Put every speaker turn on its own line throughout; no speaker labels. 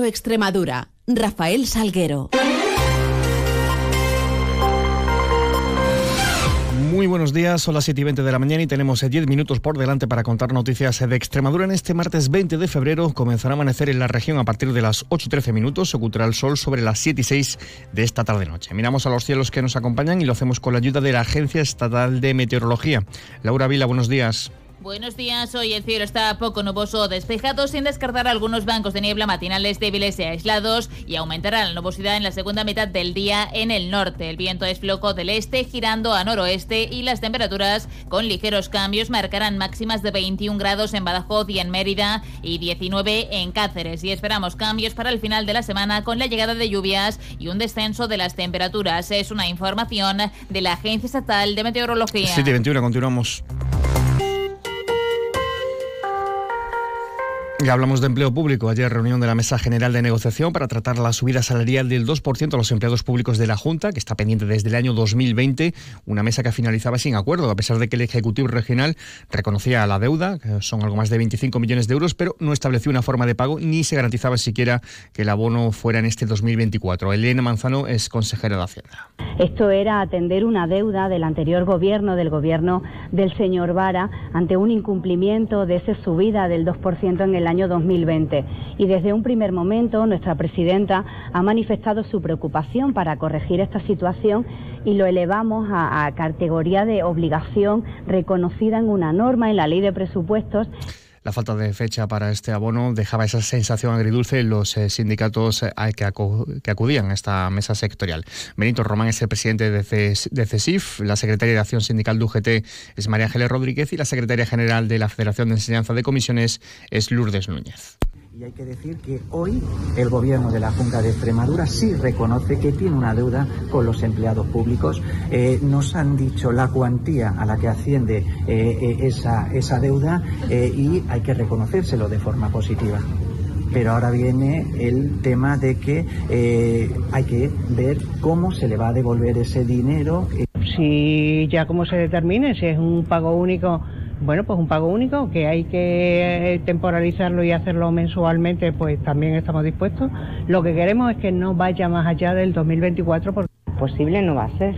Extremadura, Rafael Salguero.
Muy buenos días, son las 7 y 20 de la mañana y tenemos 10 minutos por delante para contar noticias de Extremadura. En este martes 20 de febrero comenzará a amanecer en la región a partir de las 8 y 13 minutos. Se ocultará el sol sobre las 7 y 6 de esta tarde-noche. Miramos a los cielos que nos acompañan y lo hacemos con la ayuda de la Agencia Estatal de Meteorología. Laura Vila, buenos días.
Buenos días, hoy el cielo está poco nuboso o despejado sin descartar algunos bancos de niebla matinales débiles y aislados y aumentará la nubosidad en la segunda mitad del día en el norte. El viento es flojo del este girando a noroeste y las temperaturas con ligeros cambios marcarán máximas de 21 grados en Badajoz y en Mérida y 19 en Cáceres y esperamos cambios para el final de la semana con la llegada de lluvias y un descenso de las temperaturas. Es una información de la Agencia Estatal de Meteorología.
721, continuamos. Ya hablamos de empleo público. Ayer reunión de la Mesa General de Negociación para tratar la subida salarial del 2% a los empleados públicos de la Junta, que está pendiente desde el año 2020. Una mesa que finalizaba sin acuerdo, a pesar de que el Ejecutivo Regional reconocía la deuda, que son algo más de 25 millones de euros, pero no estableció una forma de pago ni se garantizaba siquiera que el abono fuera en este 2024. Elena Manzano es consejera de Hacienda.
Esto era atender una deuda del anterior gobierno, del gobierno del señor Vara, ante un incumplimiento de esa subida del 2% en el año 2020. Y desde un primer momento nuestra presidenta ha manifestado su preocupación para corregir esta situación y lo elevamos a, a categoría de obligación reconocida en una norma en la ley de presupuestos.
La falta de fecha para este abono dejaba esa sensación agridulce en los eh, sindicatos eh, que acudían a esta mesa sectorial. Benito Román es el presidente de CESIF, la secretaria de Acción Sindical de UGT es María Ángeles Rodríguez y la secretaria general de la Federación de Enseñanza de Comisiones es Lourdes Núñez.
Y hay que decir que hoy el gobierno de la Junta de Extremadura sí reconoce que tiene una deuda con los empleados públicos. Eh, nos han dicho la cuantía a la que asciende eh, eh, esa, esa deuda y hay que reconocérselo de forma positiva pero ahora viene el tema de que hay que ver cómo se le va a devolver ese dinero.
Si ya cómo se determine, si es un pago único bueno, pues un pago único que hay que temporalizarlo y hacerlo mensualmente, pues también estamos dispuestos. Lo que queremos es que no vaya más allá del 2024 porque
posible no va a ser.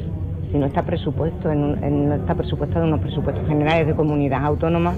Si no está presupuesto, en, no está presupuestado en unos presupuestos generales de comunidad autónoma,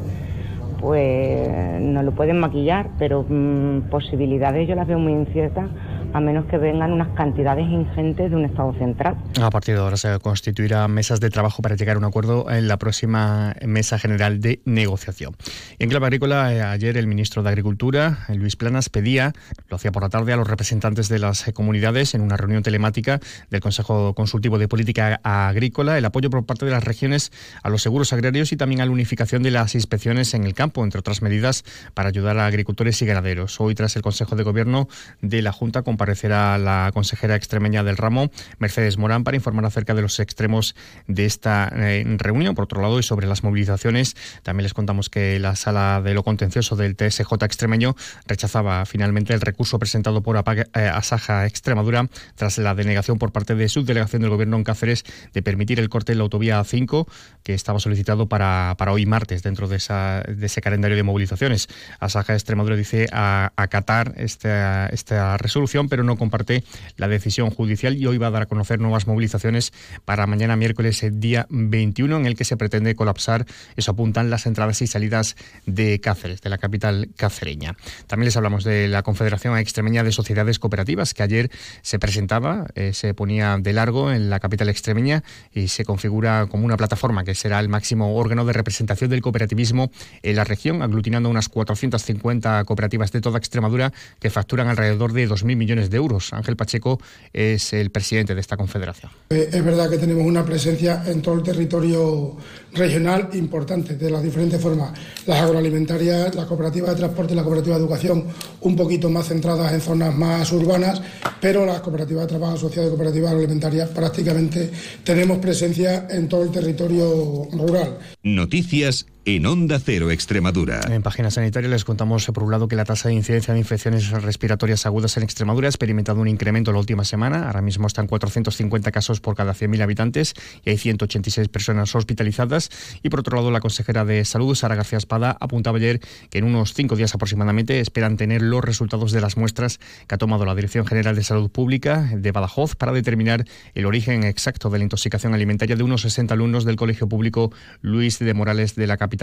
pues no lo pueden maquillar, pero mm, posibilidades yo las veo muy inciertas a menos que vengan unas cantidades ingentes de un Estado central.
A partir de ahora se constituirán mesas de trabajo para llegar a un acuerdo en la próxima mesa general de negociación. en clave agrícola, eh, ayer el ministro de Agricultura, Luis Planas, pedía, lo hacía por la tarde, a los representantes de las comunidades en una reunión telemática del Consejo Consultivo de Política Agrícola, el apoyo por parte de las regiones a los seguros agrarios y también a la unificación de las inspecciones en el campo, entre otras medidas para ayudar a agricultores y ganaderos. Hoy, tras el Consejo de Gobierno de la Junta, aparecerá la consejera extremeña del ramo, Mercedes Morán, para informar acerca de los extremos de esta eh, reunión. Por otro lado, y sobre las movilizaciones, también les contamos que la sala de lo contencioso del TSJ extremeño rechazaba finalmente el recurso presentado por eh, Asaja Extremadura tras la denegación por parte de su delegación del gobierno en Cáceres de permitir el corte en la autovía 5 que estaba solicitado para, para hoy martes dentro de, esa, de ese calendario de movilizaciones. Asaja Extremadura dice a, acatar esta, esta resolución, pero no comparte la decisión judicial y hoy va a dar a conocer nuevas movilizaciones para mañana miércoles eh, día 21 en el que se pretende colapsar, eso apuntan las entradas y salidas de Cáceres, de la capital cacereña. También les hablamos de la Confederación Extremeña de Sociedades Cooperativas que ayer se presentaba, eh, se ponía de largo en la capital extremeña y se configura como una plataforma que será el máximo órgano de representación del cooperativismo en la región, aglutinando unas 450 cooperativas de toda Extremadura que facturan alrededor de 2.000 millones de euros. Ángel Pacheco es el presidente de esta confederación.
Eh, es verdad que tenemos una presencia en todo el territorio regional importante, de las diferentes formas. Las agroalimentarias, la cooperativa de transporte y la cooperativa de educación, un poquito más centradas en zonas más urbanas, pero las cooperativas de trabajo asociadas y cooperativas agroalimentarias prácticamente tenemos presencia en todo el territorio rural.
Noticias en Onda Cero Extremadura.
En página sanitaria les contamos por un lado que la tasa de incidencia de infecciones respiratorias agudas en Extremadura ha experimentado un incremento la última semana. Ahora mismo están 450 casos por cada 100.000 habitantes y hay 186 personas hospitalizadas. Y por otro lado, la consejera de Salud, Sara García Espada, apuntaba ayer que en unos cinco días aproximadamente esperan tener los resultados de las muestras que ha tomado la Dirección General de Salud Pública de Badajoz para determinar el origen exacto de la intoxicación alimentaria de unos 60 alumnos del Colegio Público Luis de Morales de la capital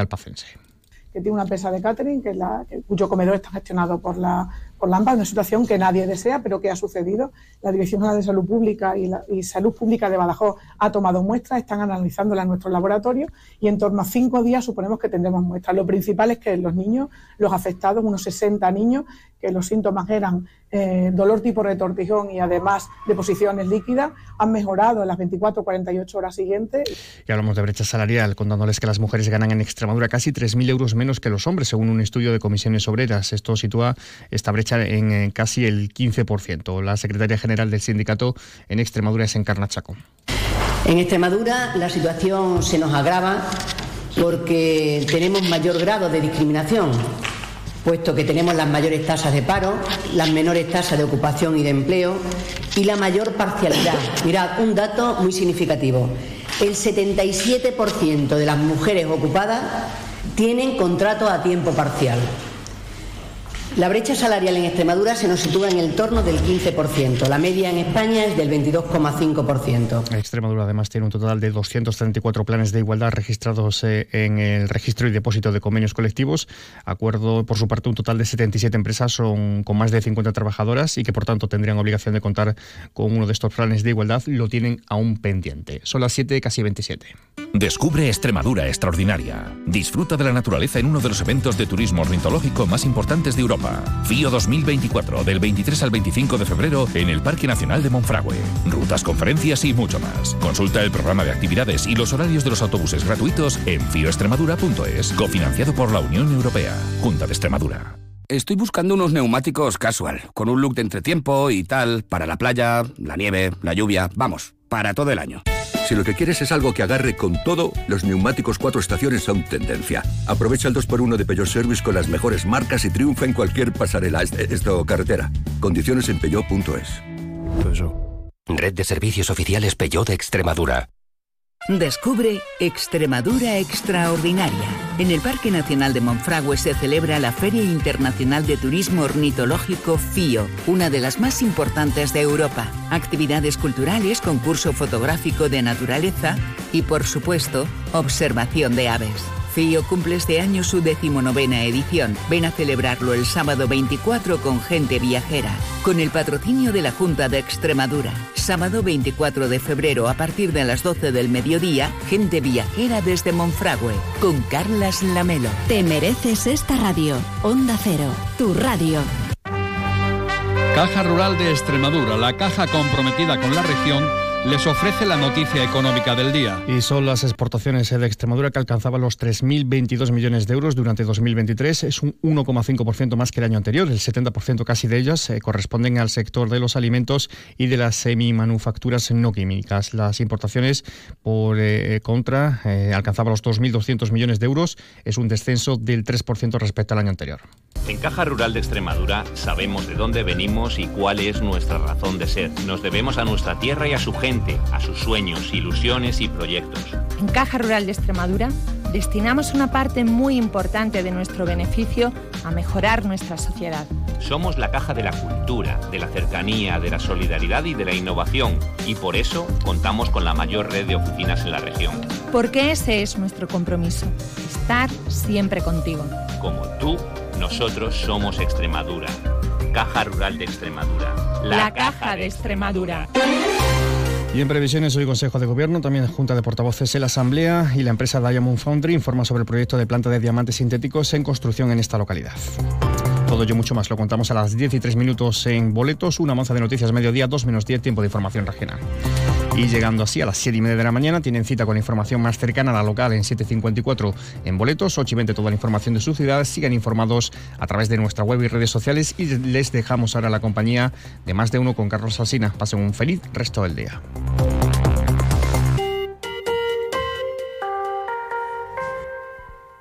que tiene una empresa de catering, que la, cuyo comedor está gestionado por la, por la AMPA, una situación que nadie desea, pero que ha sucedido. La Dirección General de Salud Pública y, Salud Pública de Badajoz ha tomado muestras, están analizándolas en nuestros laboratorios y en torno a cinco días suponemos que tendremos muestras. Lo principal es que los niños, los afectados, unos 60 niños, que los síntomas eran eh, dolor tipo retortijón y además deposiciones líquidas, han mejorado en las 24 o 48 horas siguientes.
Y hablamos de brecha salarial, contándoles que las mujeres ganan en Extremadura casi 3.000 euros menos que los hombres, según un estudio de comisiones obreras. Esto sitúa esta brecha en, en casi el 15%. La secretaria general del sindicato en Extremadura es Encarna Chaco.
En Extremadura la situación se nos agrava porque tenemos mayor grado de discriminación puesto que tenemos las mayores tasas de paro, las menores tasas de ocupación y de empleo y la mayor parcialidad. Mirad, un dato muy significativo. El 77% de las mujeres ocupadas tienen contrato a tiempo parcial. La brecha salarial en Extremadura se nos sitúa en el torno del 15%. La media en España es del 22,5%.
Extremadura además tiene un total de 234 planes de igualdad registrados eh, en el registro y depósito de convenios colectivos. Acuerdo por su parte un total de 77 empresas son con más de 50 trabajadoras y que por tanto tendrían obligación de contar con uno de estos planes de igualdad. Lo tienen aún pendiente. Son las 7, casi 27.
Descubre Extremadura extraordinaria. Disfruta de la naturaleza en uno de los eventos de turismo ornitológico más importantes de Europa. FIO 2024, del 23 al 25 de febrero en el Parque Nacional de Monfragüe. Rutas, conferencias y mucho más. Consulta el programa de actividades y los horarios de los autobuses gratuitos en fioextremadura.es, cofinanciado por la Unión Europea, Junta de Extremadura.
Estoy buscando unos neumáticos casual, con un look de entretiempo y tal, para la playa, la nieve, la lluvia, vamos, para todo el año.
Si lo que quieres es algo que agarre con todo, los neumáticos cuatro estaciones son tendencia. Aprovecha el 2x1 de Peugeot Service con las mejores marcas y triunfa en cualquier pasarela, esto carretera. Condiciones en peugeot.es.
Red de servicios oficiales Peugeot de Extremadura.
Descubre Extremadura Extraordinaria. En el Parque Nacional de Monfragüe se celebra la Feria Internacional de Turismo Ornitológico FIO, una de las más importantes de Europa. Actividades culturales, concurso fotográfico de naturaleza y, por supuesto, observación de aves. FIO cumple este año su decimonovena edición. Ven a celebrarlo el sábado 24 con gente viajera, con el patrocinio de la Junta de Extremadura. Sábado 24 de febrero a partir de las 12 del mediodía, gente viajera desde Monfragüe, con Carlas Lamelo.
Te mereces esta radio. Onda Cero, tu radio.
Caja Rural de Extremadura, la caja comprometida con la región les ofrece la noticia económica del día.
Y son las exportaciones de Extremadura que alcanzaban los 3.022 millones de euros durante 2023. Es un 1,5% más que el año anterior. El 70% casi de ellas eh, corresponden al sector de los alimentos y de las semimanufacturas no químicas. Las importaciones, por eh, contra, eh, alcanzaban los 2.200 millones de euros. Es un descenso del 3% respecto al año anterior.
En Caja Rural de Extremadura sabemos de dónde venimos y cuál es nuestra razón de ser. Nos debemos a nuestra tierra y a su gente, a sus sueños, ilusiones y proyectos.
En Caja Rural de Extremadura destinamos una parte muy importante de nuestro beneficio a mejorar nuestra sociedad.
Somos la caja de la cultura, de la cercanía, de la solidaridad y de la innovación y por eso contamos con la mayor red de oficinas en la región.
Porque ese es nuestro compromiso, estar siempre contigo.
Como tú nosotros somos Extremadura. Caja Rural de Extremadura.
La, La Caja de Extremadura.
Y en previsiones, hoy Consejo de Gobierno, también Junta de Portavoces en la Asamblea y la empresa Diamond Foundry informa sobre el proyecto de planta de diamantes sintéticos en construcción en esta localidad. Todo ello mucho más lo contamos a las 10 y 3 minutos en Boletos, una monza de noticias mediodía, 2 menos 10, tiempo de información regional. Y llegando así a las 7 y media de la mañana, tienen cita con la información más cercana a la local en 7.54 en Boletos, 8 y 20 toda la información de su ciudad. Sigan informados a través de nuestra web y redes sociales y les dejamos ahora la compañía de más de uno con Carlos Alsina. Pasen un feliz resto del día.